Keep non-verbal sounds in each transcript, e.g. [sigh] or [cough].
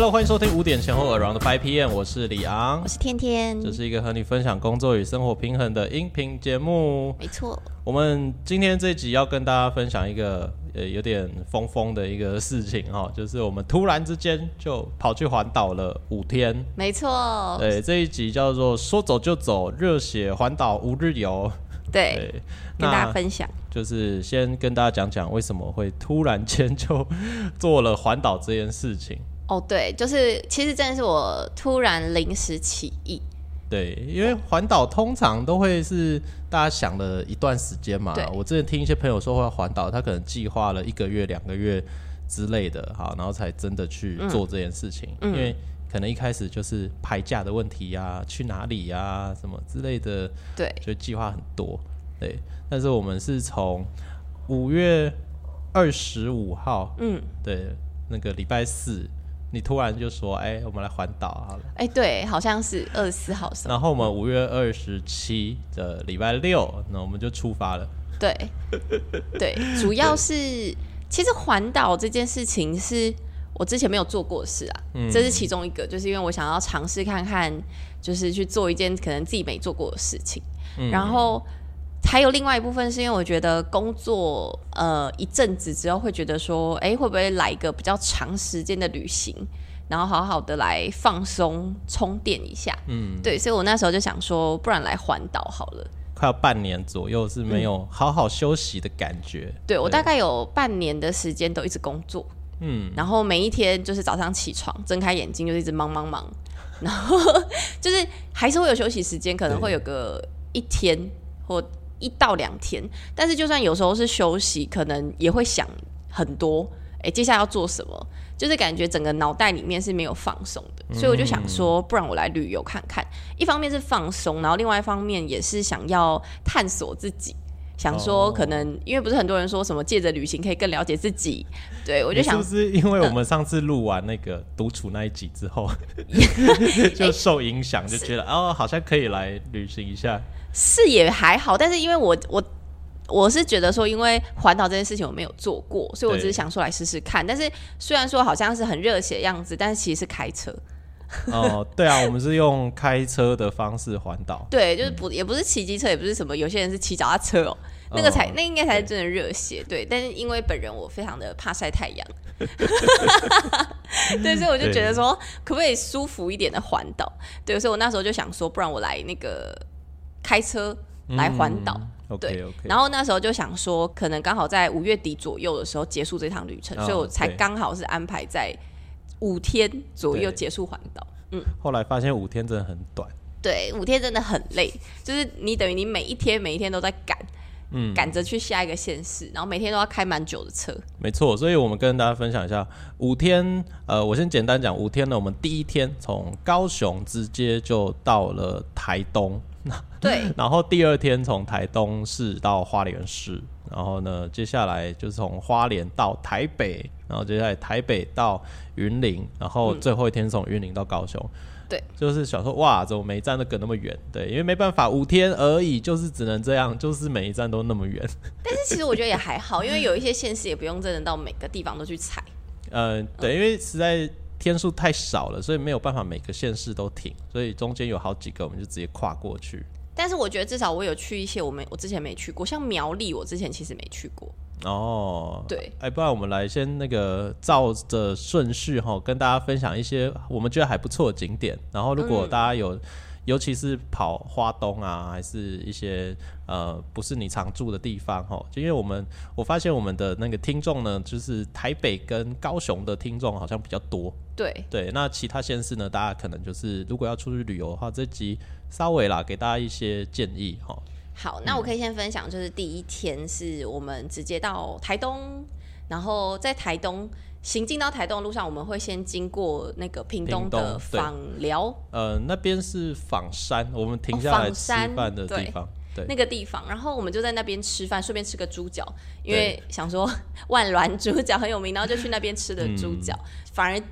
Hello，欢迎收听五点前后 Around Five PM，我是李昂我，是天天，这是一个和你分享工作与生活平衡的音频节目。没错，我们今天这集要跟大家分享一个呃有点疯疯的一个事情哈、[laughs] 就是我们突然之间就跑去环岛了五天。没错，对，这一集叫做“说走就走，热血环岛五日游”。对，对，跟大家分享。就是先跟大家讲讲为什么会突然间就 [laughs] 做了环岛这件事情。哦，对，就是其实真的是我突然临时起意，对，因为环岛通常都会是大家想了一段时间嘛对。我之前听一些朋友说会环岛，他可能计划了一个月、两个月之类的，好，然后才真的去做这件事情。嗯因为可能一开始就是排假的问题呀、去哪里呀、什么之类的，对，就计划很多。对，但是我们是从五月二十五号，嗯，对，那个礼拜四，你突然就说，哎、我们来环岛好了。哎，对，好像是二十四号然后我们五月二十七的礼拜六，那我们就出发了。对，[laughs] 对，主要是其实环岛这件事情是我之前没有做过的事啊，嗯这是其中一个，就是因为我想要尝试看看，就是去做一件可能自己没做过的事情，嗯然后。还有另外一部分是因为我觉得工作呃一阵子之后会觉得说，哎，会不会来一个比较长时间的旅行，然后好好的来放松充电一下？嗯，对，所以我那时候就想说，不然来环岛好了。快要半年左右是没有好好休息的感觉。对我大概有半年的时间都一直工作，嗯，然后每一天就是早上起床睁开眼睛就一直忙忙忙，[laughs] 然后 [laughs] 就是还是会有休息时间，可能会有个一天或一到两天，但是就算有时候是休息，可能也会想很多，哎，接下来要做什么，就是感觉整个脑袋里面是没有放松的，所以我就想说，不然我来旅游看看，一方面是放松，然后另外一方面也是想要探索自己。想说哦可能因为不是很多人说什么借着旅行可以更了解自己，对我就想是因为我们上次录完那个独处那一集之后，[laughs] 就受影响，就觉得哦，好像可以来旅行一下。是也还好，但是因为我我我是觉得说，因为环岛这件事情我没有做过，所以我只是想说来试试看。但是虽然说好像是很热血的样子，但是其实是开车，[laughs] 哦，对啊，我们是用开车的方式环岛。对，就是不、也不是骑机车，也不是什么，有些人是骑脚踏车哦。那个才，哦那应该才是真的热血，对。但是因为本人我非常的怕晒太阳，[laughs] 对，所以我就觉得说，可不可以舒服一点的环岛？对，所以我那时候就想说，不然我来那个开车来环岛。对然后那时候就想说，可能刚好在五月底左右的时候结束这趟旅程，哦所以我才刚好是安排在五天左右结束环岛。嗯后来发现五天真的很短。对，五天真的很累，就是你等于你每一天每一天都在赶，嗯，赶着去下一个县市，然后每天都要开蛮久的车。没错，所以我们跟大家分享一下五天。呃，我先简单讲五天呢，我们第一天从高雄直接就到了台东，对，[laughs] 然后第二天从台东市到花莲市，然后呢，接下来就是从花莲到台北，然后接下来台北到云林，然后最后一天从云林到高雄。对，就是想说，哇，怎么每一站都隔那么远？对，因为没办法，五天而已，就是只能这样，就是每一站都那么远。[laughs] 但是其实我觉得也还好，因为有一些县市也不用真的到每个地方都去踩。呃，对，因为实在天数太少了，所以没有办法每个县市都停，所以中间有好几个，我们就直接跨过去。但是我觉得至少我有去一些我没我之前没去过，像苗栗，我之前其实没去过。哦，对，哎，不然我们来先那个照着顺序哈，跟大家分享一些我们觉得还不错的景点。然后，如果大家有，尤其是跑花东啊，还是一些呃不是你常住的地方哈，就因为我们我发现我们的那个听众呢，就是台北跟高雄的听众好像比较多。对，对，那其他县市呢，大家可能就是如果要出去旅游的话，这集稍微啦给大家一些建议哈。好，那我可以先分享，就是第一天是我们直接到台东，然后在台东行进到台东的路上，我们会先经过那个屏东的访寮呃，那边是访山，我们停哦下来吃饭的地对方。对，那个地方，然后我们就在那边吃饭，顺便吃个猪脚，因为想说 [laughs] 万峦猪脚很有名，然后就去那边吃的猪脚，嗯反而印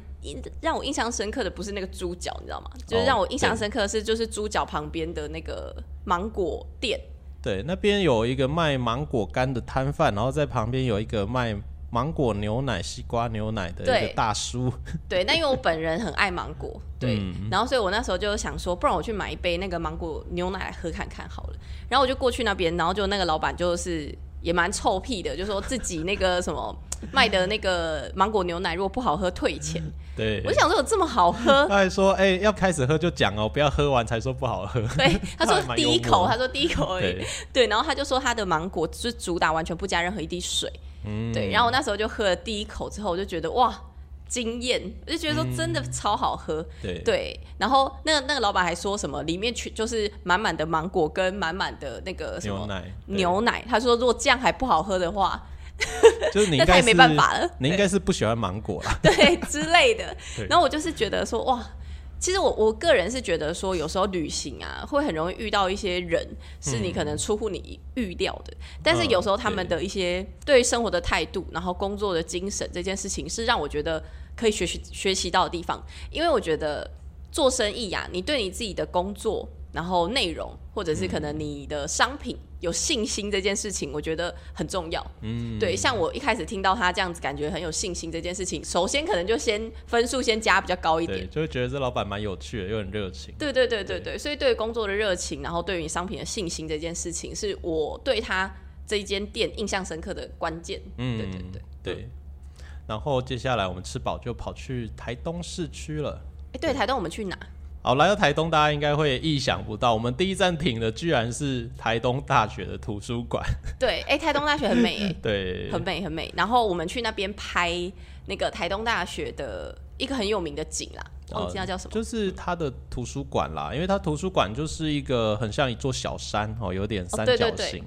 让我印象深刻的不是那个猪脚，你知道吗？就是哦让我印象深刻的是，就是猪脚旁边的那个芒果店。对，那边有一个卖芒果干的摊贩，然后在旁边有一个卖芒果牛奶、西瓜牛奶的一个大叔。[laughs] 对，那因为我本人很爱芒果，对，嗯然后所以我那时候就想说，不然我去买一杯那个芒果牛奶来喝看看好了。然后我就过去那边，然后就那个老板就是也蛮臭屁的，就说自己那个什么卖的那个芒果牛奶如果不好喝退钱。对，我想说有这么好喝？[laughs] 他还说，哎、要开始喝就讲哦，不要喝完才说不好喝。[laughs] 对，[laughs] 他说第一口，默他说第一口而已。对，对，然后他就说他的芒果就是主打完全不加任何一滴水。嗯，对，然后我那时候就喝了第一口之后，我就觉得哇惊艳，我就觉得说真的超好喝。对对，然后那个那个老板还说什么里面全就是满满的芒果跟满满的那个什么牛奶，牛奶，他说如果这样还不好喝的话，[laughs] 就是你应该是那他也没办法了，你应该是不喜欢芒果啦。[laughs] 对之类的。然后我就是觉得说哇。其实我我个人是觉得说，有时候旅行啊，会很容易遇到一些人，是你可能出乎你预料的。但是有时候他们的一些对生活的态度，然后工作的精神这件事情，是让我觉得可以学习学习到的地方。因为我觉得做生意呀、你对你自己的工作，然后内容，或者是可能你的商品有信心这件事情，我觉得很重要。嗯，对，像我一开始听到他这样子，感觉很有信心这件事情，首先可能就先分数先加比较高一对，点。就会觉得这老板蛮有趣的，又很热情。对对对对对，所以对工作的热情，然后对于商品的信心这件事情，是我对他这一间店印象深刻的关键。嗯，对对对对。然后接下来我们吃饱就跑去台东市区了。哎，对，台东我们去哪？好，来到台东，大家应该会意想不到，我们第一站停的居然是台东大学的图书馆。[laughs] 对，哎，台东大学很美，[laughs] 哎，对，很美很美。然后我们去那边拍那个台东大学的一个很有名的景啦，忘记它叫什么。就是它的图书馆啦，因为它图书馆就是一个很像一座小山哦，有点三对对对角形，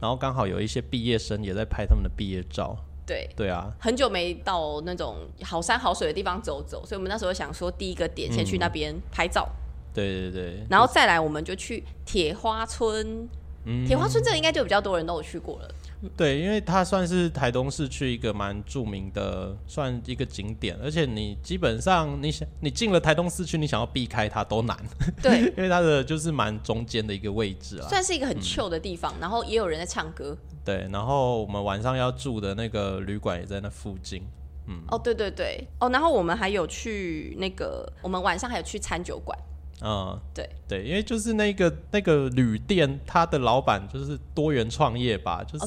然后刚好有一些毕业生也在拍他们的毕业照。对，对啊，很久没到那种好山好水的地方走走，所以我们那时候想说，第一个点先去那边拍照，对对对，然后再来我们就去铁花村。嗯。铁花村这个应该就比较多人都有去过了。对，因为它算是台东市区一个蛮著名的，算一个景点，而且你基本上你想你进了台东市区，你想要避开它都难，对，[laughs] 因为它的就是蛮中间的一个位置啊。算是一个很 chill 的地方，然后也有人在唱歌。对，然后我们晚上要住的那个旅馆也在那附近。嗯哦，对对对，哦，然后我们还有去那个，我们晚上还有去餐酒馆。嗯，对。对，因为就是那个那个旅店，他的老板就是多元创业吧，就是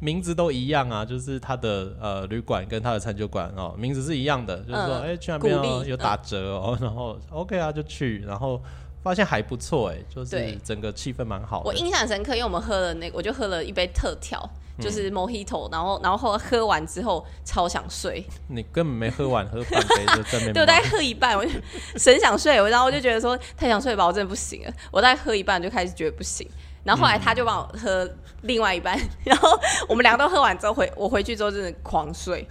名字都一样啊，就是他的呃旅馆跟他的餐酒馆哦名字是一样的，就是说嗯哎、去那边哦有打折哦，然后 OK 啊就去，然后发现还不错哎，就是对。整个气氛蛮好的。我。印象很深刻，因为我们喝了那个，我就喝了一杯特调，就是 Mojito，然后然后后来喝完之后超想睡，你根本没喝完，喝半杯就在那边 [laughs] 对我大概喝一半，我就 [laughs] 神想睡，我然后我就觉得说太想睡吧，我真的不行了。我大概喝一半就开始觉得不行，然后后来他就帮我喝另外一半，[laughs] 然后我们两个都喝完之后回我回去之后真的狂睡，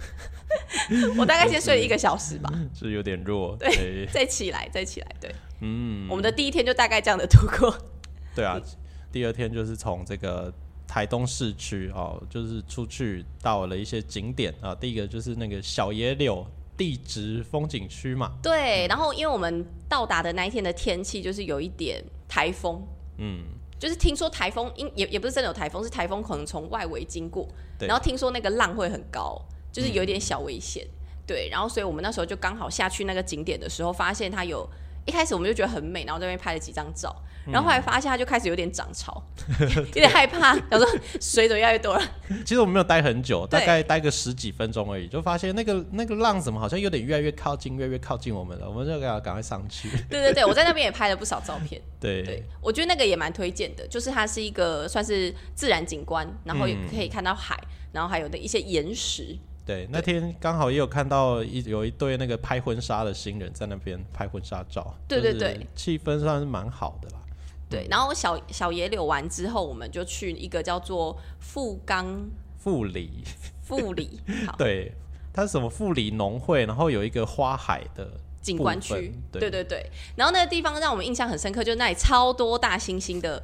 我大概先睡了一个小时吧，是有点弱，对对，再起来再起来，对，嗯，我们的第一天就大概这样的度过。对啊，第二天就是从这个台东市区哦，就是出去到了一些景点啊。第一个就是那个小野柳地质风景区嘛，对，然后因为我们到达的那一天的天气就是有一点台风，嗯，就是听说台风，因也也不是真的有台风，是台风可能从外围经过，然后听说那个浪会很高，就是有一点小危险。对，然后所以我们那时候就刚好下去那个景点的时候，发现它有一开始我们就觉得很美，然后在那边拍了几张照，然后后来发现它就开始有点涨潮，[laughs] 有点害怕，[laughs] 想说水怎么越来越多了。其实我们没有待很久，大概待个十几分钟而已，就发现那个那个浪怎么好像有点越来越靠近，越来越靠近我们了，我们就赶赶快上去。对对对，我在那边也拍了不少照片。[laughs] 对对，我觉得那个也蛮推荐的，就是它是一个算是自然景观，然后也可以看到海，然后还有的一些岩石。对，那天刚好也有看到一有一对那个拍婚纱的新人在那边拍婚纱照，就是对。对对气氛算是蛮好的啦。对，然后小小野柳完之后，我们就去一个叫做富冈富里，富里 [laughs] 好。对，它是什么富里农会，然后有一个花海的景观区，对。对对对。然后那个地方让我们印象很深刻，就是那里超多大猩猩的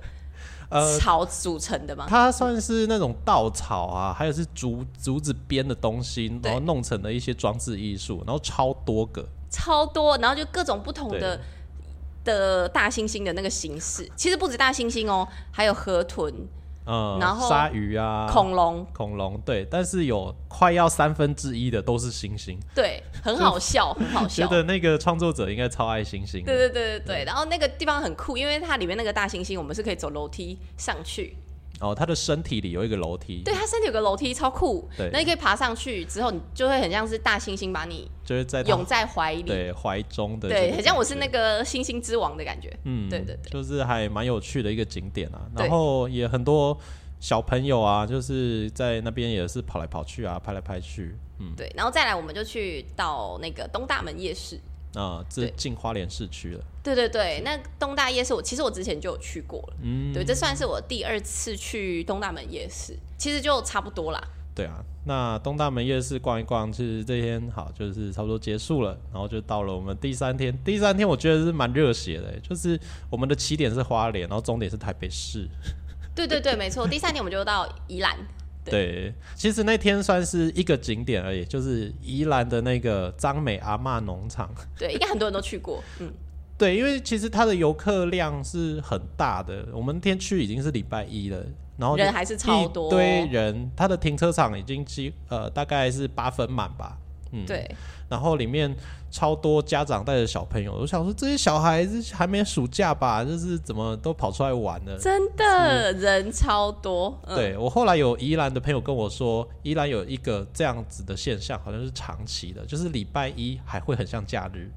呃，草组成的吗。它算是那种稻草啊，还有是竹竹子编的东西，然后弄成了一些装置艺术，然后超多个，超多，然后就各种不同的的大猩猩的那个形式，其实不止大猩猩哦，还有河豚，呃，然后鲨鱼啊，恐龙，恐龙，对，但是有快要三分之一的都是星星，对，很好笑，很好笑。觉得那个创作者应该超爱星星。对对对对对，然后那个地方很酷，因为它里面那个大猩猩，我们是可以走楼梯上去。哦，他的身体里有一个楼梯，对，他身体有个楼梯，超酷。对那你可以爬上去之后，你就会很像是大猩猩把你就是在它拥在怀里，对怀中的对，很像我是那个猩猩之王的感觉。嗯，对对对就是还蛮有趣的一个景点啊。对然后也很多小朋友啊，就是在那边也是跑来跑去啊，拍来拍去，嗯，对，然后再来我们就去到那个东大门夜市。啊，这进花莲市区了，对对对，那东大夜市我其实我之前就有去过了，嗯，对，这算是我第二次去东大门夜市，其实就差不多啦。对啊。那东大门夜市逛一逛，其实这天好就是差不多结束了，然后就到了我们第三天。第三天我觉得是蛮热血的，就是我们的起点是花莲，然后终点是台北市。对对对，没错。第三天我们就到宜兰，对。对，其实那天算是一个景点而已，就是宜兰的那个张美阿嬷农场。对，应该很多人都去过，嗯，[laughs] 对，因为其实它的游客量是很大的，我们那天去已经是礼拜一了，然后人还是超多。一堆人，它的停车场已经几呃大概是八分满吧，嗯，，对，然后里面超多家长带着小朋友，我想说这些小孩子还没暑假吧，就是怎么都跑出来玩了。真的人超多，嗯，对我后来有宜兰的朋友跟我说，宜兰有一个这样子的现象，好像是长期的，就是礼拜一还会很像假日。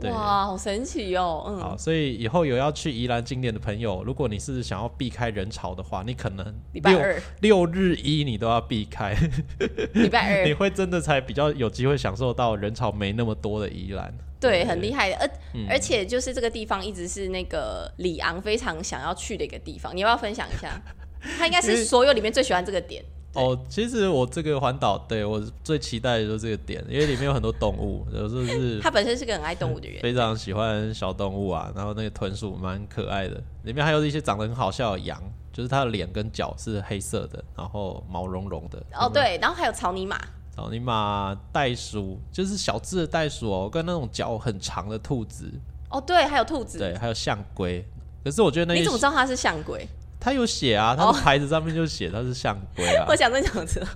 对，哇，好神奇哦，嗯，好，所以以后有要去宜兰景点的朋友，如果你是想要避开人潮的话，你可能六礼拜二，六日一你都要避开，礼拜二。[laughs] 你二，会真的才比较有机会享受到人潮没那么多的宜兰。对，很厉害的，而、嗯。而且就是这个地方一直是那个李昂非常想要去的一个地方，你要不要分享一下？[laughs] 他应该是所有里面最喜欢这个点，对哦，其实我这个环岛，对我最期待的就是这个点，因为里面有很多动物，[laughs] 有时候是他本身是个很爱动物的人，非常喜欢小动物啊，然后那个豚鼠蛮可爱的，里面还有一些长得很好笑的羊，就是它的脸跟脚是黑色的，然后毛茸茸的。哦，对，然后还有草泥马，草泥马、袋鼠，就是小只的袋鼠哦，跟那种脚很长的兔子，哦，对，还有兔子，对，还有象龟。可是我觉得那你怎么知道它是象龟？它有写啊，它的牌子上面就写它是象龟啊。[laughs] 我。想真想知道，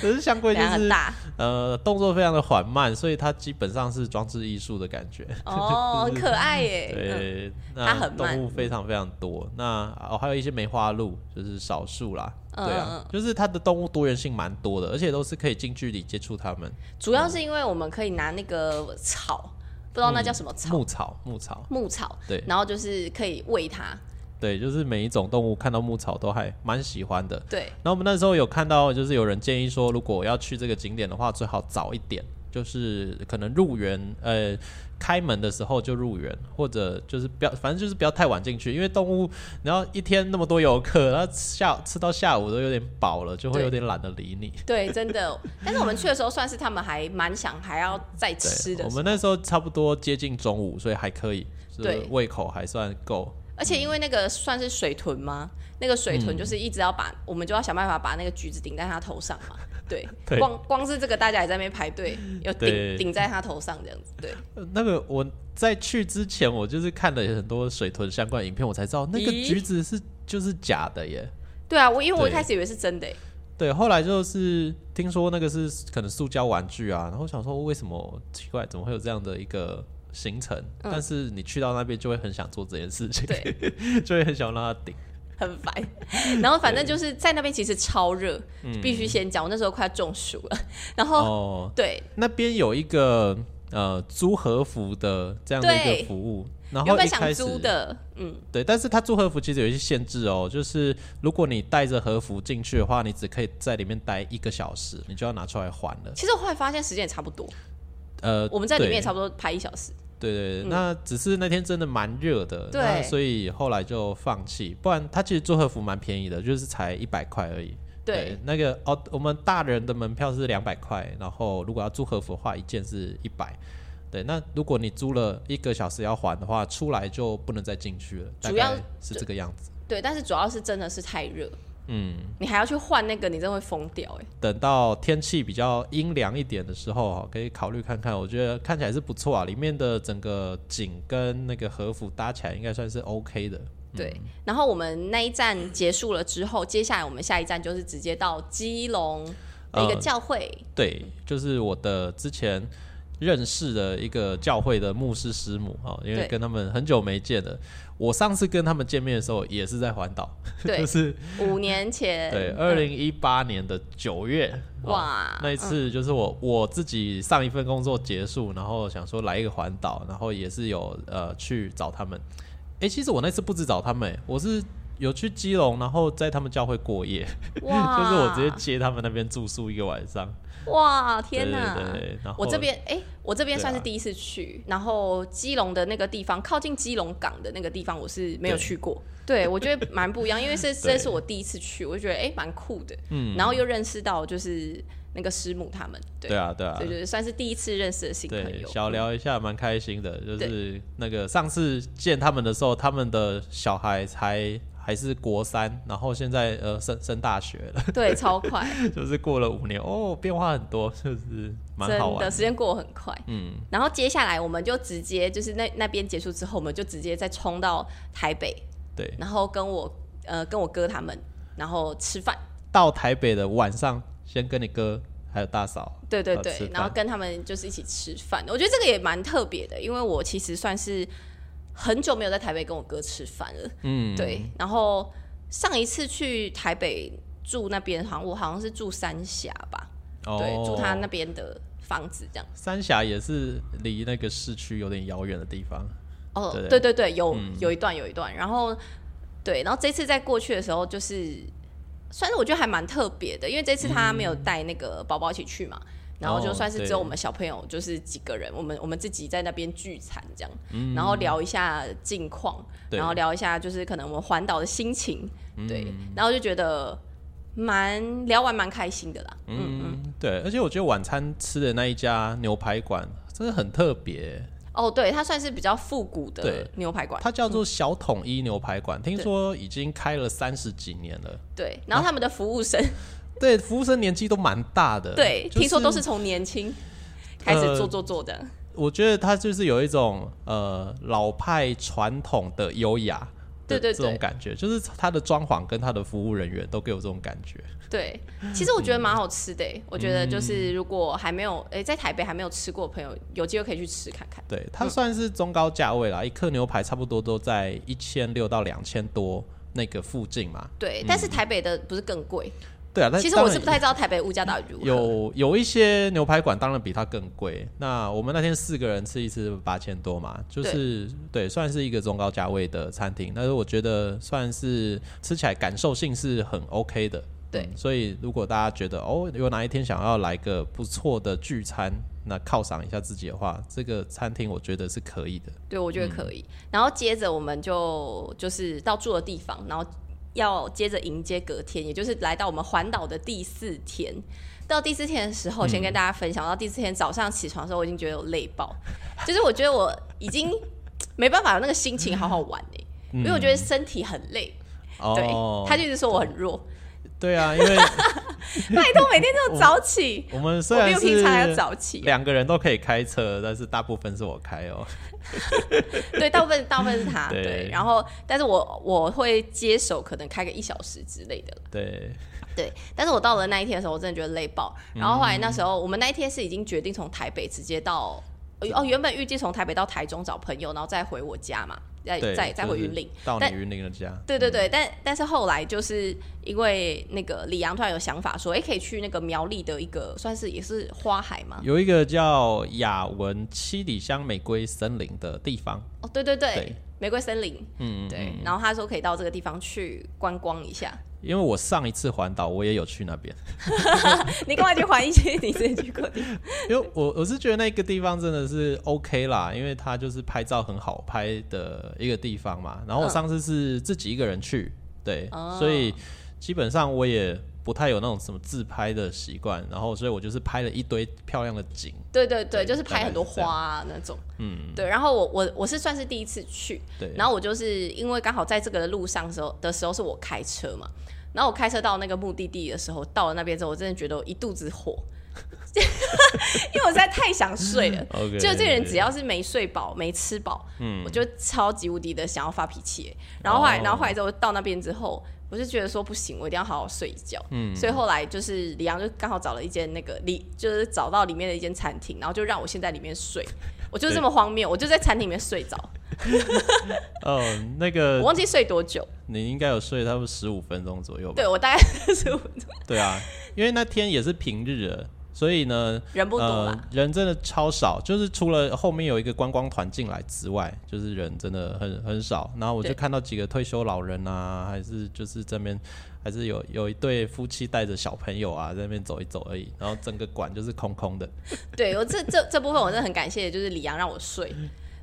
可是象龟就是大。呃动作非常的缓慢，所以它基本上是装置艺术的感觉。哦，很 [laughs] 可爱耶，[laughs] 嗯。对，它那很慢。动物非常非常多。那哦，还有一些梅花鹿，就是少数啦。嗯对啊嗯，就是它的动物多元性蛮多的，而且都是可以近距离接触它们。主要是因为我们可以拿那个草，不知道那叫什么草，牧草，牧草，牧草，对。然后就是可以喂它，对，就是每一种动物看到牧草都还蛮喜欢的。对，然后我们那时候有看到，就是有人建议说，如果要去这个景点的话，最好早一点，就是可能入园，呃，开门的时候就入园，或者就是不要，反正就是不要太晚进去，因为动物，然后一天那么多游客，然后下吃到下午都有点饱了，就会有点懒得理你。对，真的。但是我们去的时候，算是他们还蛮想还要再吃，的，我们那时候差不多接近中午，所以还可以，就是对胃口还算够。而且因为那个算是水豚吗？那个水豚就是一直要把，我们就要想办法把那个橘子顶在它头上嘛。对，[laughs] 对光光是这个大家也在那边排队，要顶顶在它头上这样子。对，呃那个我在去之前，我就是看了很多水豚相关影片，我才知道那个橘子是就是假的耶。对啊，我因为我一开始以为是真的欸，对，后来就是听说那个是可能塑胶玩具啊，然后想说为什么奇怪，怎么会有这样的一个行程？嗯但是你去到那边就会很想做这件事情，对，[laughs] 就会很想让他顶。很烦。[laughs] 然后反正就是在那边其实超热，嗯必须先讲，我那时候快要中暑了。[laughs] 然后、哦，对，那边有一个呃租和服的这样的一个服务，然原本想后一开始租的，嗯，对，但是他租和服其实有一些限制哦，就是如果你带着和服进去的话，你只可以在里面待一个小时，你就要拿出来还了。其实我后来发现时间也差不多，呃，我们在里面也差不多拍一小时。对对对，那只是那天真的蛮热的，对那所以后来就放弃。不然它其实做和服蛮便宜的，就是才一百块而已。对，那个哦，我们大人的门票是两百块，然后如果要租和服的话，一件是一百。对，那如果你租了一个小时要还的话，出来就不能再进去了，大主要概是这个样子。对，但是主要是真的是太热，嗯，你还要去换那个，你真会疯掉哎、等到天气比较阴凉一点的时候，哈，可以考虑看看。我觉得看起来是不错啊，里面的整个景跟那个和服搭起来应该算是 OK 的。对，然后我们那一站结束了之后，接下来我们下一站就是直接到基隆的一个呃教会。对，就是我的之前认识的一个教会的牧师师母哈，因为跟他们很久没见了。我上次跟他们见面的时候也是在环岛，[laughs] 就，是五年前，对嗯二零一八年的九月。哦哇那一次就是我我自己上一份工作结束，然后想说来一个环岛，然后也是有呃去找他们。哎、其实我那次不止找他们、欸我是有去基隆，然后在他们教会过夜，[laughs] 就是我直接接他们那边住宿一个晚上。哇，天哪！对对对然后我这边哎、我这边算是第一次去，然后基隆的那个地方，靠近基隆港的那个地方，我是没有去过。对，我觉得蛮不一样，因为 [laughs] 这这是我第一次去，我就觉得哎，蛮、酷的。嗯，然后又认识到就是那个师母他们，对，对啊对啊所以，就是算是第一次认识的新朋对，友。小聊一下蛮开心的，就是那个上次见他们的时候，他们的小孩才还是国三，然后现在呃升升大学了，对，[laughs] 超快，就是过了五年哦，变化很多，就是蛮好玩的。时间过得很快。嗯，然后接下来我们就直接就是那那边结束之后，我们就直接再冲到台北，对，然后跟我呃跟我哥他们，然后吃饭。到台北的晚上，先跟你哥还有大嫂，对对对，然后跟他们就是一起吃饭。我觉得这个也蛮特别的，因为我其实算是很久没有在台北跟我哥吃饭了。嗯，对，然后上一次去台北住那边，好像我好像是住三峡吧，哦，对，住他那边的房子这样。三峡也是离那个市区有点遥远的地方，哦，对。嗯对对对，有有一段有一段，然后对，然后这次在过去的时候，就是算是我觉得还蛮特别的，因为这次他没有带那个宝宝一起去嘛。然后就哦算是只有我们小朋友，就是几个人，我们我们自己在那边聚餐这样，嗯。然后聊一下近况，然后聊一下就是可能我们环岛的心情，对，嗯然后就觉得蛮聊完蛮开心的啦。嗯嗯，对，而且我觉得晚餐吃的那一家牛排馆真的很特别，哦，对，它算是比较复古的牛排馆，它叫做小统一牛排馆，听说已经开了三十几年了。对，然后他们的服务生，对，服务生年纪都蛮大的，对，就是听说都是从年轻开始呃做做做的。我觉得他就是有一种呃老派传统的优雅的对对对这种感觉，就是他的装潢跟他的服务人员都给我这种感觉。对，其实我觉得蛮好吃的欸、我觉得嗯就是如果还没有诶、在台北还没有吃过的朋友，有机会可以去吃看看。对，它算是中高价位啦，一克牛排差不多都在一千六到两千多那个附近嘛。对，但是台北的不是更贵？对啊，但其实我是不太知道台北物价到底如何。有有一些牛排馆当然比它更贵。那我们那天四个人吃一次八千多嘛，就是对算是一个中高价位的餐厅。但是我觉得算是吃起来感受性是很 OK 的。对嗯所以如果大家觉得哦，有哪一天想要来个不错的聚餐，那犒赏一下自己的话，这个餐厅我觉得是可以的。对，我觉得可以。然后接着我们就就是到住的地方，然后要接着迎接隔天，也就是来到我们环岛的第四天。到第四天的时候，先跟大家分享，到第四天早上起床的时候，我已经觉得有累爆，[laughs] 就是我觉得我已经没办法有那个心情好好玩哎、因为我觉得身体很累。对，哦，他就一直说我很弱，对啊，因为 [laughs] 拜托每天都要早起，[laughs] 我们虽然我平常还要早起。两个人都可以开车，但是大部分是我开哦。[laughs] 对，大部分大部分是他对对，然后但是我我会接手，可能开个一小时之类的。对，对，但是我到了那一天的时候，我真的觉得累爆。嗯然后后来那时候，我们那一天是已经决定从台北直接到，哦，原本预计从台北到台中找朋友，然后再回我家嘛，再，再再回就是云岭。到你云岭的家。对对对，但但是后来就是因为那个李阳突然有想法说，哎，可以去那个苗栗的一个算是也是花海嘛。有一个叫雅文七里香玫瑰森林的地方，哦，对对对，对玫瑰森林，嗯，对。然后他说可以到这个地方去观光一下。因为我上一次环岛我也有去那边，[laughs] 你干嘛去环一些你自己去过的地方？[laughs] 因为我我是觉得那个地方真的是 OK 啦，因为它就是拍照很好拍的一个地方嘛。然后我嗯上次是自己一个人去，对，哦所以基本上我也不太有那种什么自拍的习惯，然后所以我就是拍了一堆漂亮的景，对对对，对就是拍很多花啊那种。嗯，对，然后我我我是算是第一次去，对，然后我就是因为刚好在这个路上的时候的时候是我开车嘛，然后我开车到那个目的地的时候，到了那边之后，我真的觉得我一肚子火，[laughs] 因为我实在太想睡了。[laughs] 就这个人只要是没睡饱、没吃饱，嗯。我就超级无敌的想要发脾气。然后后来，哦。然后后来之后到那边之后，我就觉得说不行，我一定要好好睡一觉。嗯所以后来就是李阳就刚好找了一间那个里，就是找到里面的一间餐厅，然后就让我先在里面睡。我就这么荒谬，我就在餐厅里面睡着，[laughs] 哦，那个我忘记睡多久。你应该有睡差不多十五分钟左右吧？对我大概 [laughs] 十五分钟对啊，因为那天也是平日了，所以呢，人不多呃，，人真的超少，就是除了后面有一个观光团进来之外，就是人真的很很少。然后我就看到几个退休老人啊，还是就是这边还是有有一对夫妻带着小朋友啊，在那边走一走而已。然后整个馆就是空空的。[laughs] 对我这这这部分我真的很感谢，就是李阳让我睡。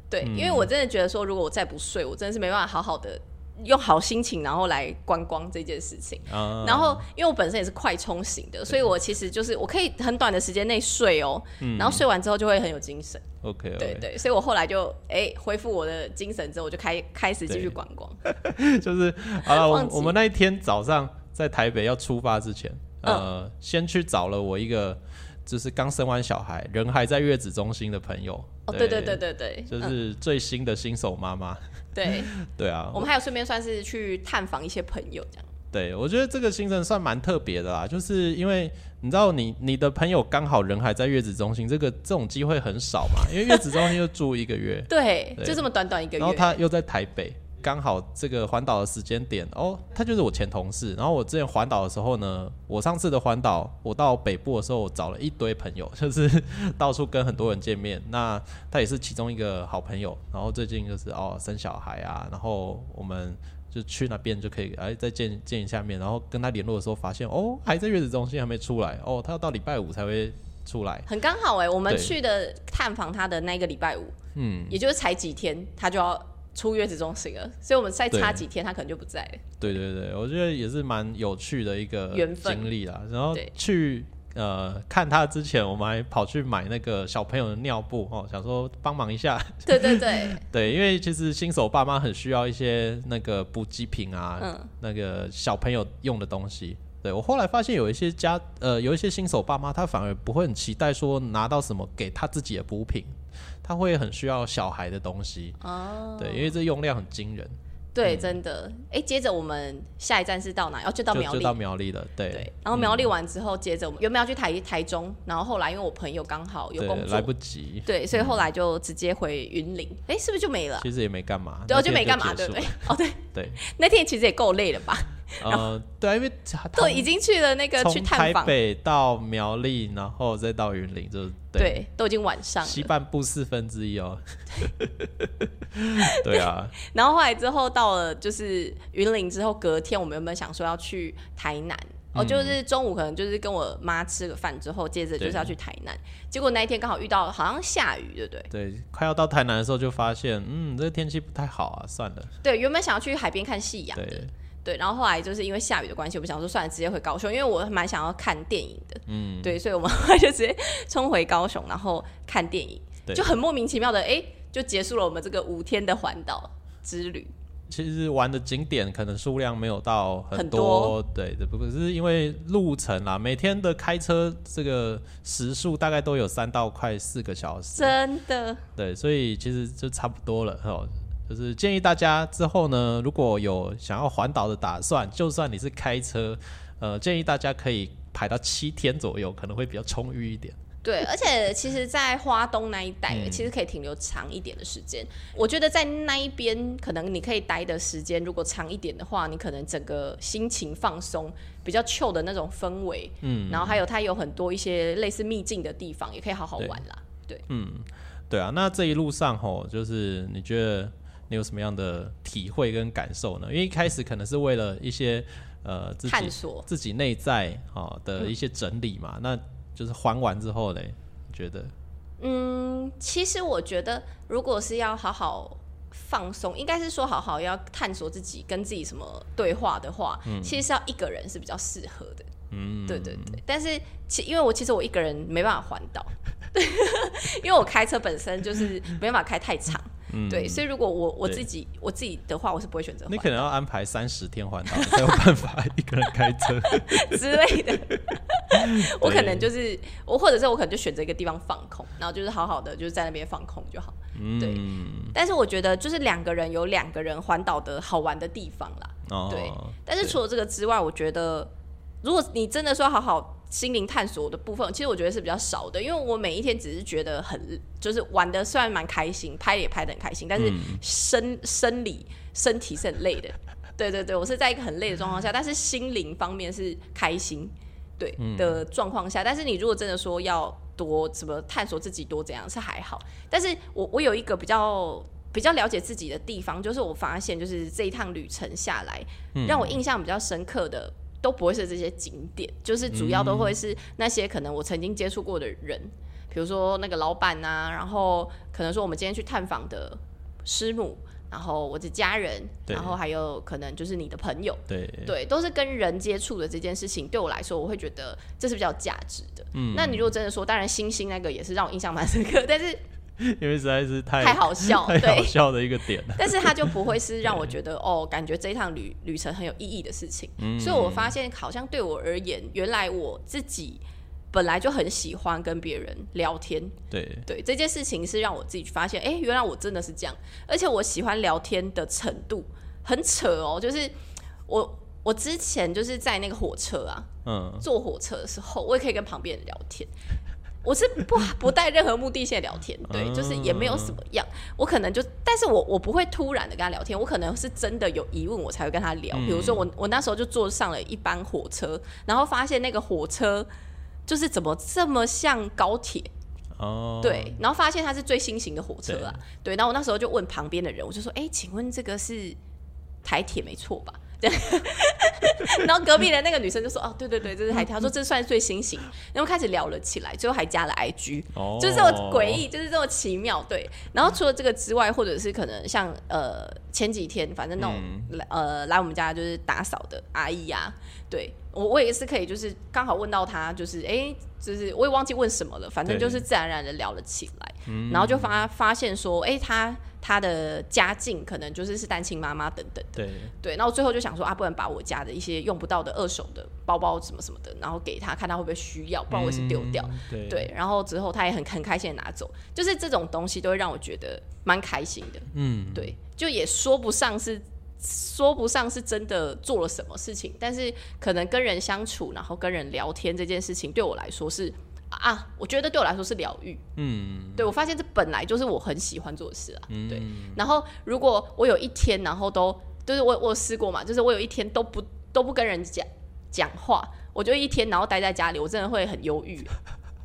对，因为我真的觉得说，如果我再不睡，我真的是没办法好好的用好心情，然后来观光这件事情。啊、然后，因为我本身也是快充型的，所以我其实就是我可以很短的时间内睡哦，然后睡完之后就会很有精神。OK，, 对对，所以我后来就哎恢复我的精神之后，我就开开始继续观光。[laughs] 就是好了，我我们那一天早上在台北要出发之前，呃，嗯先去找了我一个就是刚生完小孩，人还在月子中心的朋友。哦，对对对对对，就嗯、是最新的新手妈妈。对，[laughs] 对啊，我们还有顺便算是去探访一些朋友这样。对我觉得这个行程算蛮特别的啦，就是因为你知道你你的朋友刚好人还在月子中心，这个这种机会很少嘛，因为月子中心就住一个月，[laughs] 对，对就这么短短一个月。然后他又在台北，刚好这个环岛的时间点，哦，他就是我前同事。然后我之前环岛的时候呢，我上次的环岛，我到北部的时候，我找了一堆朋友，[laughs] 就是到处跟很多人见面。那他也是其中一个好朋友。然后最近就是哦生小孩啊，然后我们就去那边就可以哎再见见一下面。然后跟他联络的时候发现哦还在月子中心还没出来，哦他要到礼拜五才会出来。很刚好哎、我们去的探访他的那个礼拜五，嗯，也就是才几天，他就要出月子中心了，所以我们再差几天，他可能就不在了。对对对，我觉得也是蛮有趣的一个经历啦。然后去呃看他之前，我们还跑去买那个小朋友的尿布哦，想说帮忙一下。对对对，[laughs] 对，因为其实新手爸妈很需要一些那个补给品啊，嗯那个小朋友用的东西。对我后来发现有一些家呃有一些新手爸妈，他反而不会很期待说拿到什么给他自己的补品，他会很需要小孩的东西。哦，对，因为这用量很惊人，对，真的。哎，接着我们下一站是到哪？哦，就到苗栗。就就到苗栗了。对对，然后苗栗完之后，接着我们原本要去台台中，然后后来因为我朋友刚好有工作来，不及。对，所以后来就直接回云林。哎，是不是就没了啊？其实也没干嘛，对，我就没干嘛，对不对？哦，对，[laughs] 对，那天其实也够累了吧？呃，对啊，因为他都已经去了那个去从探访，台北到苗栗，然后再到云林，就是对，都已经晚上了。西半部四分之一哦。[laughs] 对啊，然后后来之后到了就是云林之后，隔天我们原本想说要去台南。哦，嗯就是中午可能就是跟我妈吃个饭之后，接着就是要去台南。结果那一天刚好遇到好像下雨，对不对？对，快要到台南的时候就发现，嗯，这个天气不太好啊，算了，对，原本想要去海边看夕阳的，对，然后后来就是因为下雨的关系，我们想说算了，直接回高雄，因为我蛮想要看电影的，嗯，对，所以我们 [laughs] 后来就直接冲回高雄，然后看电影，对就很莫名其妙的，哎，就结束了我们这个五天的环岛之旅。其实玩的景点可能数量没有到很很多，对，只，不过是因为路程啦，每天的开车这个时速大概都有三到快四个小时，真的，对，所以其实就差不多了哦。就是建议大家之后呢，如果有想要环岛的打算，就算你是开车，呃，建议大家可以排到七天左右，可能会比较充裕一点。对，而且其实，在花东那一带，嗯其实可以停留长一点的时间。我觉得在那一边，可能你可以待的时间，如果长一点的话，你可能整个心情放松，比较 chill 的那种氛围，嗯，然后还有它有很多一些类似秘境的地方，也可以好好玩啦。对，嗯对啊，那这一路上吼，就是你觉得你有什么样的体会跟感受呢？因为一开始可能是为了一些呃自己探索。自己内在哦的一些整理嘛，那就是还完之后嘞，你觉得？嗯，其实我觉得，如果是要好好放松，应该是说好好要探索自己，跟自己什么对话的话，嗯其实是要一个人是比较适合的。嗯，对对对，但是其因为我其实我一个人没办法环岛，对，[laughs] 因为我开车本身就是没办法开太长，嗯对，所以如果我我自己我自己的话，我是不会选择你可能要安排三十天环岛，你才有办法一个人开车。[laughs] 之类的。[laughs] 我可能就是我，或者是我可能就选择一个地方放空，然后就是好好的就是在那边放空就好。对，但是我觉得就是两个人有两个人环岛的好玩的地方啦。哦，对，但是除了这个之外，我觉得如果你真的说好好心灵探索的部分，其实我觉得是比较少的，因为我每一天只是觉得很就是玩的虽然蛮开心，拍也拍的很开心，但是生生理身体是很累的。对对对，我是在一个很累的状况下，但是心灵方面是开心，对的状况下。但是你如果真的说要多怎么探索自己多怎样是还好，但是我我有一个比较比较了解自己的地方，就是我发现就是这一趟旅程下来，让我印象比较深刻的都不会是这些景点，就是主要都会是那些可能我曾经接触过的人，比如说那个老板呐，然后可能说我们今天去探访的师母。然后我的家人，然后还有可能就是你的朋友，对对，都是跟人接触的这件事情，对我来说，我会觉得这是比较价值的。嗯，那你如果真的说，当然星星那个也是让我印象蛮深刻，但是 [laughs] 因为实在是太太好笑，[laughs] 太好笑的一个点，[laughs] 但是它就不会是让我觉得哦，感觉这一趟旅旅程很有意义的事情。嗯，所以我发现好像对我而言，原来我自己。本来就很喜欢跟别人聊天，对。对，这件事情是让我自己发现，哎，原来我真的是这样，而且我喜欢聊天的程度很扯哦，就是我我之前就是在那个火车啊，嗯，坐火车的时候，我也可以跟旁边人聊天，我是不不带任何目的性聊天，对，就是也没有什么样，我可能就，但是我我不会突然的跟他聊天，我可能是真的有疑问，我才会跟他聊，比如说我我那时候就坐上了一班火车，然后发现那个火车。就是怎么这么像高铁哦？对，然后发现它是最新型的火车啊。对，然后我那时候就问旁边的人，我就说：“哎，请问这个是台铁没错吧？” [laughs] 然后隔壁的那个女生就说：“哦，对对对，这是台铁。”说这算最新型。然后开始聊了起来，最后还加了 IG，就是这么诡异，就是这么奇妙。对，然后除了这个之外，或者是可能像呃前几天，反正那种呃来我们家就是打扫的阿姨呀，对。我我也是可以，就是刚好问到她，就是哎，就是我也忘记问什么了，反正就是自然而然的聊了起来，然后就发发现说，哎，他他的家境可能就是是单亲妈妈等等的，对。对，然后最后就想说啊，不能把我家的一些用不到的二手的包包什么什么的，然后给他看他会不会需要，不然我是丢掉，对，然后之后他也很很开心的拿走，就是这种东西都会让我觉得蛮开心的，嗯，对，就也说不上是。说不上是真的做了什么事情，但是可能跟人相处，然后跟人聊天这件事情，对我来说是啊，我觉得对我来说是疗愈。嗯，对我发现这本来就是我很喜欢做的事啊。对，然后如果我有一天，然后都就是我我试过嘛，就是我有一天都不都不跟人讲讲话，我就一天然后待在家里，我真的会很忧郁。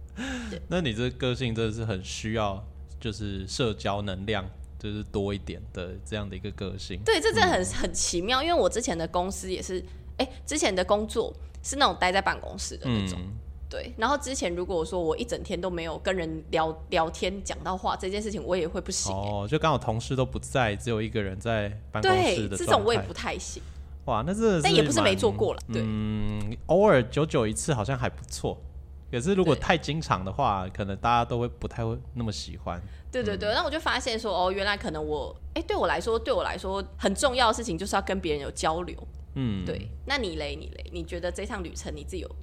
[laughs] 那你这个性真的是很需要，就是社交能量。就是多一点的这样的一个个性，对，这真的很很奇妙。因为我之前的公司也是，哎，之前的工作是那种待在办公室的那种，对。然后之前如果说我一整天都没有跟人聊聊天、讲到话，这件事情我也会不行。哦，就刚好同事都不在，只有一个人在办公室的这种我也不太行。哇，那这但也不是没做过了，对。嗯，偶尔久久一次好像还不错。可是如果太经常的话，可能大家都会不太会那么喜欢。对对对，那我就发现说，哦，原来可能我，哎，对我来说，对我来说很重要的事情就是要跟别人有交流。嗯，对。那你嘞，你嘞，你觉得这趟旅程你自己有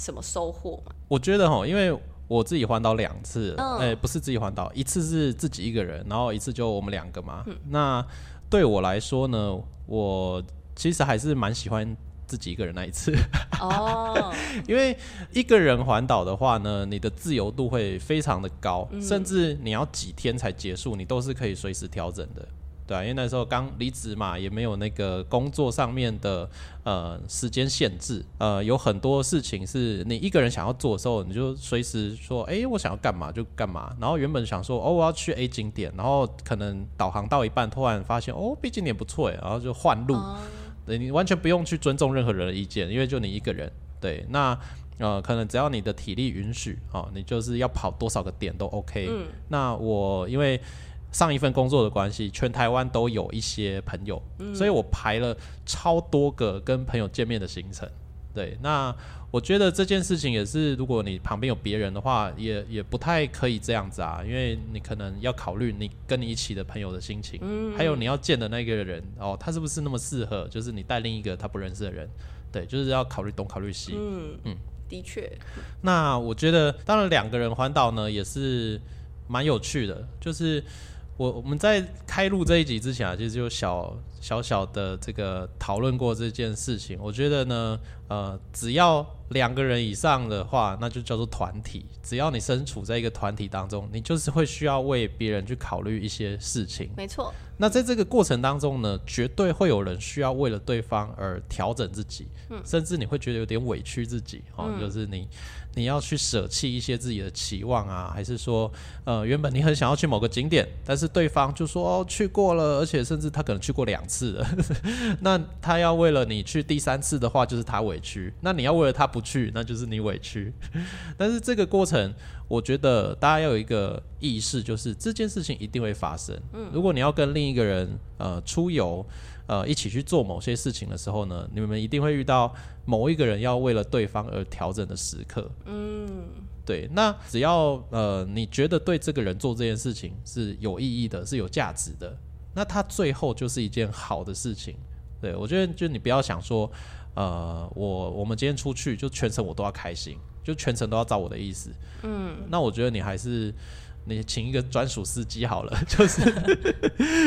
什么收获吗？我觉得哈，因为我自己环岛两次，哎，不是自己环岛，一次是自己一个人，然后一次就我们两个嘛。那对我来说呢，我其实还是蛮喜欢。自己一个人那一次哦，[laughs] 因为一个人环岛的话呢，你的自由度会非常的高，甚至你要几天才结束，你都是可以随时调整的，对啊，因为那时候刚离职嘛，也没有那个工作上面的呃时间限制，呃，有很多事情是你一个人想要做的时候，你就随时说，哎，我想要干嘛就干嘛。然后原本想说，哦，我要去 A 景点，然后可能导航到一半，突然发现，哦，B 景点不错哎，然后就换路。对你完全不用去尊重任何人的意见，因为就你一个人。对，那呃，可能只要你的体力允许哦，你就是要跑多少个点都 OK。嗯。那我因为上一份工作的关系，全台湾都有一些朋友，所以我排了超多个跟朋友见面的行程。对，那我觉得这件事情也是，如果你旁边有别人的话，也也不太可以这样子啊，因为你可能要考虑你跟你一起的朋友的心情，嗯，还有你要见的那个人哦，他是不是那么适合？就是你带另一个他不认识的人，对，就是要考虑东考虑西，嗯嗯。的确，那我觉得，当然两个人环岛呢也是蛮有趣的。就是我我们在开录这一集之前啊，其实就小小小的这个讨论过这件事情。我觉得呢，呃，只要两个人以上的话，那就叫做团体。只要你身处在一个团体当中，你就是会需要为别人去考虑一些事情。没错。那在这个过程当中呢，绝对会有人需要为了对方而调整自己，甚至你会觉得有点委屈自己哦，就是你你要去舍弃一些自己的期望啊，还是说，呃，原本你很想要去某个景点，但是对方就说哦去过了，而且甚至他可能去过两次了，[laughs] 那他要为了你去第三次的话，就是他委屈；那你要为了他不去，那就是你委屈。[laughs] 但是这个过程。我觉得大家要有一个意识，就是这件事情一定会发生。嗯，如果你要跟另一个人呃出游，呃一起去做某些事情的时候呢，你们一定会遇到某一个人要为了对方而调整的时刻。嗯，对。那只要呃你觉得对这个人做这件事情是有意义的，是有价值的，那他最后就是一件好的事情。对我觉得，就你不要想说，呃，我我们今天出去就全程我都要开心。就全程都要照我的意思，嗯，那我觉得你还是你请一个专属司机好了，[laughs] 就是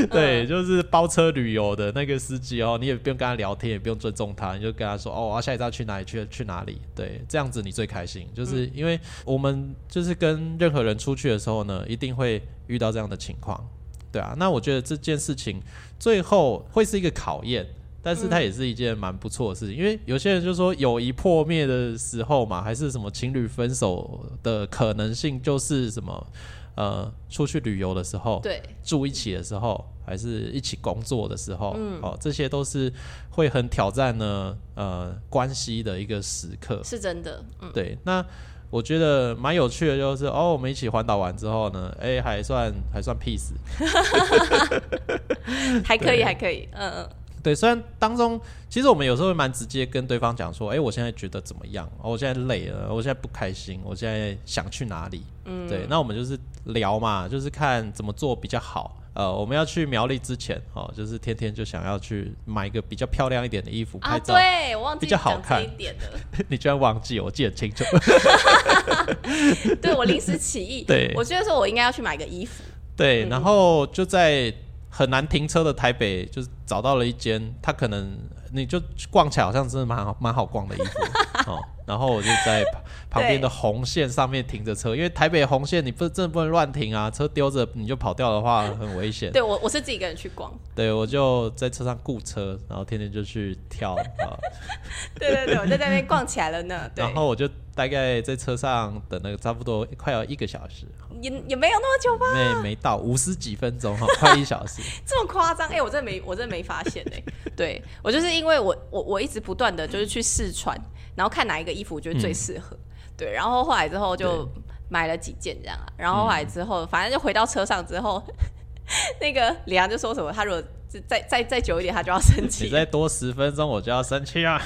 对，就是包车旅游的那个司机哦，你也不用跟他聊天，也不用尊重他，你就跟他说哦，我要下一站去哪里去去哪里，对，这样子你最开心，就是因为我们就是跟任何人出去的时候呢，一定会遇到这样的情况，对啊，那我觉得这件事情最后会是一个考验。但是它也是一件蛮不错的事情，因为有些人就说友谊破灭的时候嘛，还是什么情侣分手的可能性，就是什么呃出去旅游的时候，对，住一起的时候，还是一起工作的时候，嗯。哦，这些都是会很挑战呢呃关系的一个时刻，是真的，嗯，对，那我觉得蛮有趣的，就是哦，我们一起环岛完之后呢，哎，还算还算 peace，[laughs] 还可以，还可以，嗯嗯。对，虽然当中其实我们有时候会蛮直接跟对方讲说，哎，我现在觉得怎么样？哦我现在累了，我现在不开心，我现在想去哪里？嗯，对，那我们就是聊嘛，就是看怎么做比较好。呃，我们要去苗栗之前，哦，就是天天就想要去买一个比较漂亮一点的衣服拍照，对我忘记比较好看一点的。[laughs] 你居然忘记，我记得清楚。[laughs] 对我临时起意，对我觉得说我应该要去买个衣服。对，然后就在。很难停车的台北，就是找到了一间，他可能你就逛起来好像真的蛮好蛮好逛的衣服 [laughs] 哦。然后我就在旁边的红线上面停着车，因为台北红线你不真的不能乱停啊，车丢着你就跑掉的话很危险。对我我是自己一个人去逛，对我就在车上雇车，然后天天就去跳啊。[laughs] 对对对，我在那边逛起来了呢。然后我就大概在车上等了差不多快要一个小时。也也没有那么久吧，没没到五十几分钟哈，快一小时，[laughs] 这么夸张？哎，我真的没，我真的没发现哎。[laughs] 对我就是因为我我我一直不断的就是去试穿，然后看哪一个衣服我觉得最适合，对，然后后来之后就买了几件这样啊，然后后来之后反正就回到车上之后，[laughs] 那个李阳就说什么，他如果再再再久一点，他就要生气，你再多十分钟我就要生气啊。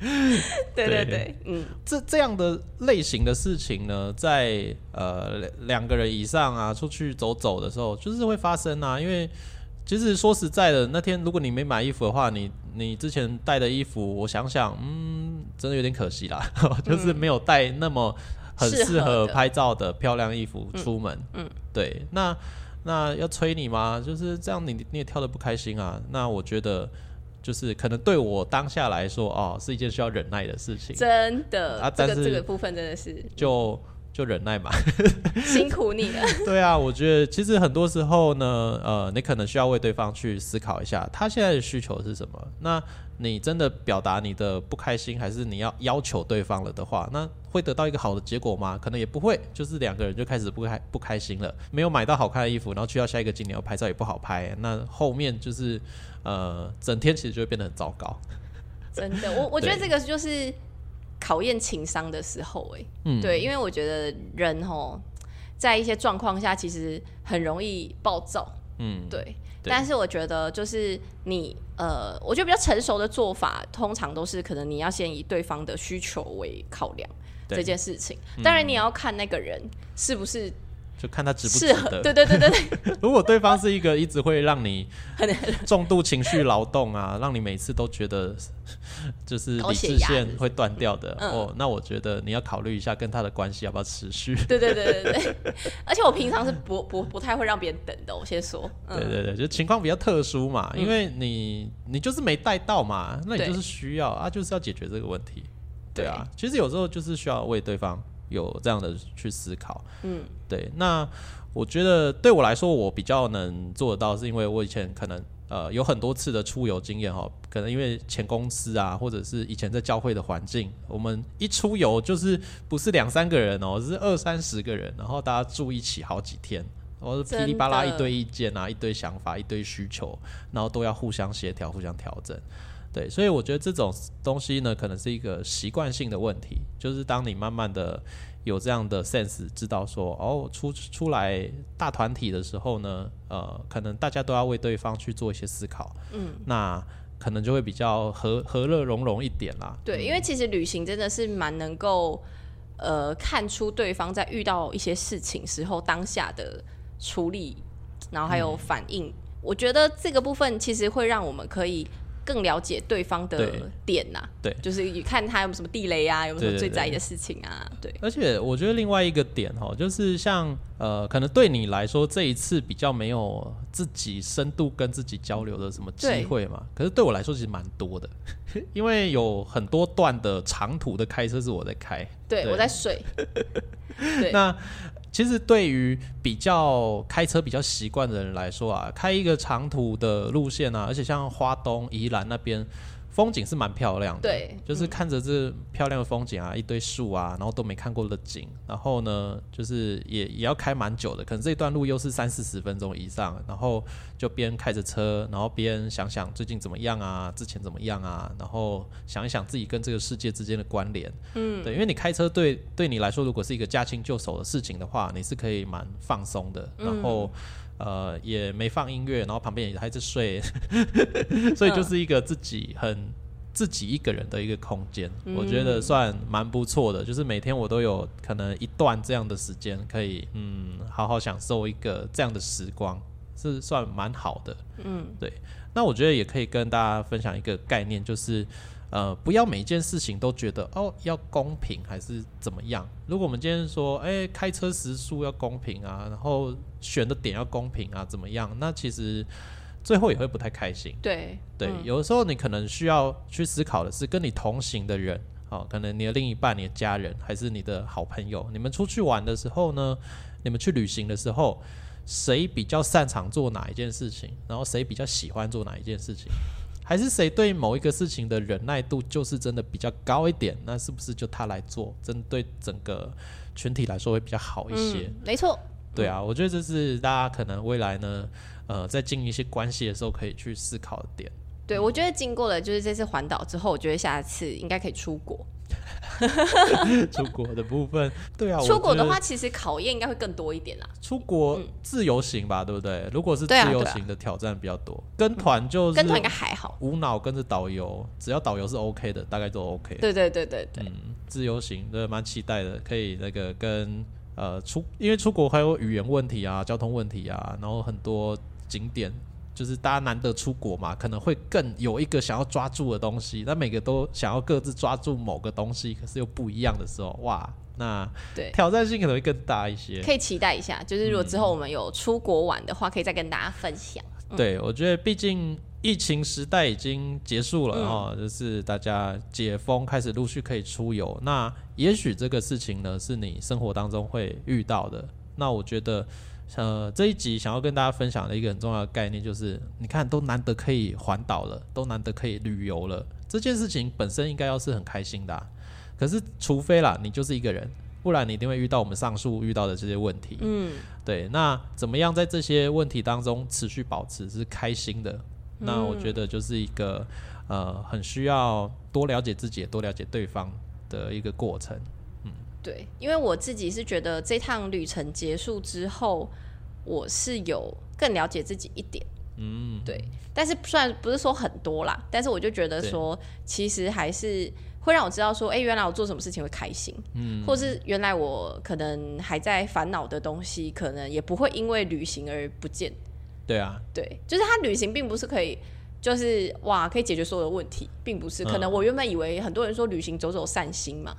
[laughs] 对 [laughs] 对对，嗯，这这样的类型的事情呢，在呃两个人以上啊出去走走的时候，就是会发生啊。因为其实说实在的，那天如果你没买衣服的话，你你之前带的衣服，我想想，嗯，真的有点可惜啦，[laughs] 就是没有带那么很适合拍照的漂亮衣服出门。嗯，对，那那要催你吗？就是这样，你你也跳的不开心啊。那我觉得。就是可能对我当下来说，哦，是一件需要忍耐的事情。真的啊，这个这个部分真的是就就忍耐嘛，[laughs] 辛苦你了。[laughs] 对啊，我觉得其实很多时候呢，呃，你可能需要为对方去思考一下，他现在的需求是什么。那你真的表达你的不开心，还是你要要求对方了的话，那会得到一个好的结果吗？可能也不会，就是两个人就开始不开不开心了，没有买到好看的衣服，然后去到下一个景点要拍照也不好拍，那后面就是。呃，整天其实就会变得很糟糕。真的，我我觉得这个就是考验情商的时候，哎，嗯，对，因为我觉得人吼在一些状况下其实很容易暴躁，嗯，对。但是我觉得就是你呃，我觉得比较成熟的做法，通常都是可能你要先以对方的需求为考量这件事情。当然，你也要看那个人是不是就看他值不值，得。对对对对对，[laughs] 如果对方是一个一直会让你很 [laughs] 重度情绪劳动啊，让你每次都觉得就是高理智线会断掉的、嗯。哦，那我觉得你要考虑一下跟他的关系要不要持续。对对对对对，[laughs] 而且我平常是不不不太会让别人等的，我先说，嗯，对对对，就情况比较特殊嘛，因为你你就是没带到嘛，那你就是需要啊，就是要解决这个问题。对啊，其实有时候就是需要为对方有这样的去思考。嗯，对。那我觉得对我来说，我比较能做得到，是因为我以前可能呃有很多次的出游经验哈，可能因为前公司啊，或者是以前在教会的环境，我们一出游就是不是两三个人哦，是二三十个人，然后大家住一起好几天。然后噼里啪啦一堆意见啊，一堆想法，一堆需求，然后都要互相协调、互相调整。对，所以我觉得这种东西呢，可能是一个习惯性的问题，就是当你慢慢的有这样的 sense，知道说哦，出出来大团体的时候呢，呃，可能大家都要为对方去做一些思考，嗯，那可能就会比较和和乐融融一点啦。对，因为其实旅行真的是蛮能够呃看出对方在遇到一些事情时候当下的处理，然后还有反应。我觉得这个部分其实会让我们可以更了解对方的点呐、对。就是看他有没有什么地雷啊，有没有什么最在意的事情啊，对，而且我觉得另外一个点哈，就是像呃，可能对你来说这一次比较没有自己深度跟自己交流的什么机会嘛，可是对我来说其实蛮多的，[laughs] 因为有很多段的长途的开车是我在开，对对。我在睡，[laughs] 对。那其实对于比较开车比较习惯的人来说啊，开一个长途的路线啊，而且像花东、宜兰那边风景是蛮漂亮的，对就是看着这漂亮的风景啊，一堆树啊，然后都没看过的景，然后呢，就是也也要开蛮久的，可能这段路又是三四十分钟以上，然后就边开着车，然后边想想最近怎么样啊，之前怎么样啊，然后想一想自己跟这个世界之间的关联，嗯，对，因为你开车对对你来说，如果是一个驾轻就熟的事情的话，你是可以蛮放松的，然后。呃，也没放音乐，然后旁边也还在睡，[laughs] 所以就是一个自己很自己一个人的一个空间，我觉得算蛮不错的。就是每天我都有可能一段这样的时间，可以嗯好好享受一个这样的时光，是算蛮好的。嗯，对。那我觉得也可以跟大家分享一个概念，就是呃，不要每一件事情都觉得哦要公平还是怎么样。如果我们今天说，哎、开车时速要公平啊，然后选的点要公平啊，怎么样？那其实最后也会不太开心。对对，嗯有的时候你可能需要去思考的是，跟你同行的人，哦，可能你的另一半、你的家人，还是你的好朋友，你们出去玩的时候呢，你们去旅行的时候，谁比较擅长做哪一件事情，然后谁比较喜欢做哪一件事情，还是谁对某一个事情的忍耐度就是真的比较高一点，那是不是就他来做，针对整个群体来说会比较好一些？嗯，没错，对啊，我觉得这是大家可能未来呢，呃，在经营一些关系的时候可以去思考的点。对我觉得经过了就是这次环岛之后，我觉得下次应该可以出国。[laughs] 出国的部分，对啊，出国的话，其实考验应该会更多一点啦。出国自由行吧，对不对？如果是自由行的挑战比较多，跟团就是跟团应该还好。无脑跟着导游，只要导游是 OK 的，大概都 OK。对对对对对，嗯，自由行对，蛮期待的，可以那个跟呃出，因为出国还有语言问题啊、交通问题啊，然后很多景点，就是大家难得出国嘛，可能会更有一个想要抓住的东西，那每个都想要各自抓住某个东西，可是又不一样的时候，哇，那对挑战性可能会更大一些。可以期待一下。就是如果之后我们有出国玩的话，可以再跟大家分享。对，我觉得毕竟疫情时代已经结束了嗯哦，就是大家解封开始陆续可以出游。那也许这个事情呢，是你生活当中会遇到的。那我觉得，呃，这一集想要跟大家分享的一个很重要的概念，就是你看，都难得可以环岛了，都难得可以旅游了，这件事情本身应该要是很开心的啊、可是，除非啦，你就是一个人，不然你一定会遇到我们上述遇到的这些问题。嗯，对，那怎么样在这些问题当中持续保持是开心的？那我觉得就是一个呃，很需要多了解自己，也多了解对方的一个过程。嗯对，因为我自己是觉得这趟旅程结束之后，我是有更了解自己一点。嗯，对，但是虽然不是说很多啦，但是我就觉得说，其实还是会让我知道说，哎、原来我做什么事情会开心，嗯，或是原来我可能还在烦恼的东西，可能也不会因为旅行而不见。对啊，对，就是他旅行并不是可以，就是哇可以解决所有的问题，并不是。可能我原本以为很多人说旅行走走散心嘛，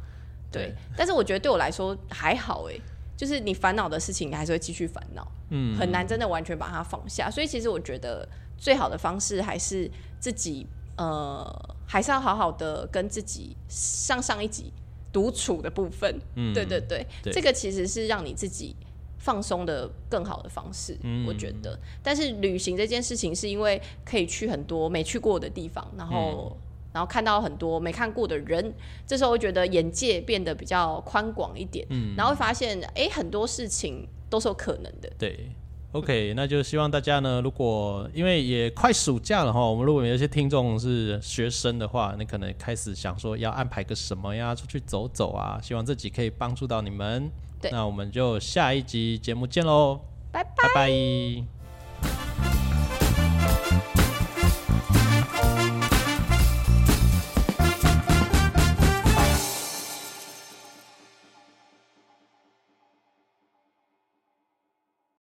对，对。但是我觉得对我来说还好哎，就是你烦恼的事情，你还是会继续烦恼，嗯，很难真的完全把它放下。所以其实我觉得最好的方式还是自己呃，还是要好好的跟自己上上一集独处的部分，嗯。对对对，对。这个其实是让你自己放松的更好的方式，嗯我觉得。但是旅行这件事情，是因为可以去很多没去过的地方，然后、嗯然后看到很多没看过的人，这时候会觉得眼界变得比较宽广一点，嗯然后会发现哎，很多事情都是有可能的。对。OK，那就希望大家呢，如果因为也快暑假了哈，我们如果有一些听众是学生的话，你可能开始想说要安排个什么呀，出去走走啊，希望自己可以帮助到你们。那我们就下一集节目见喽拜拜。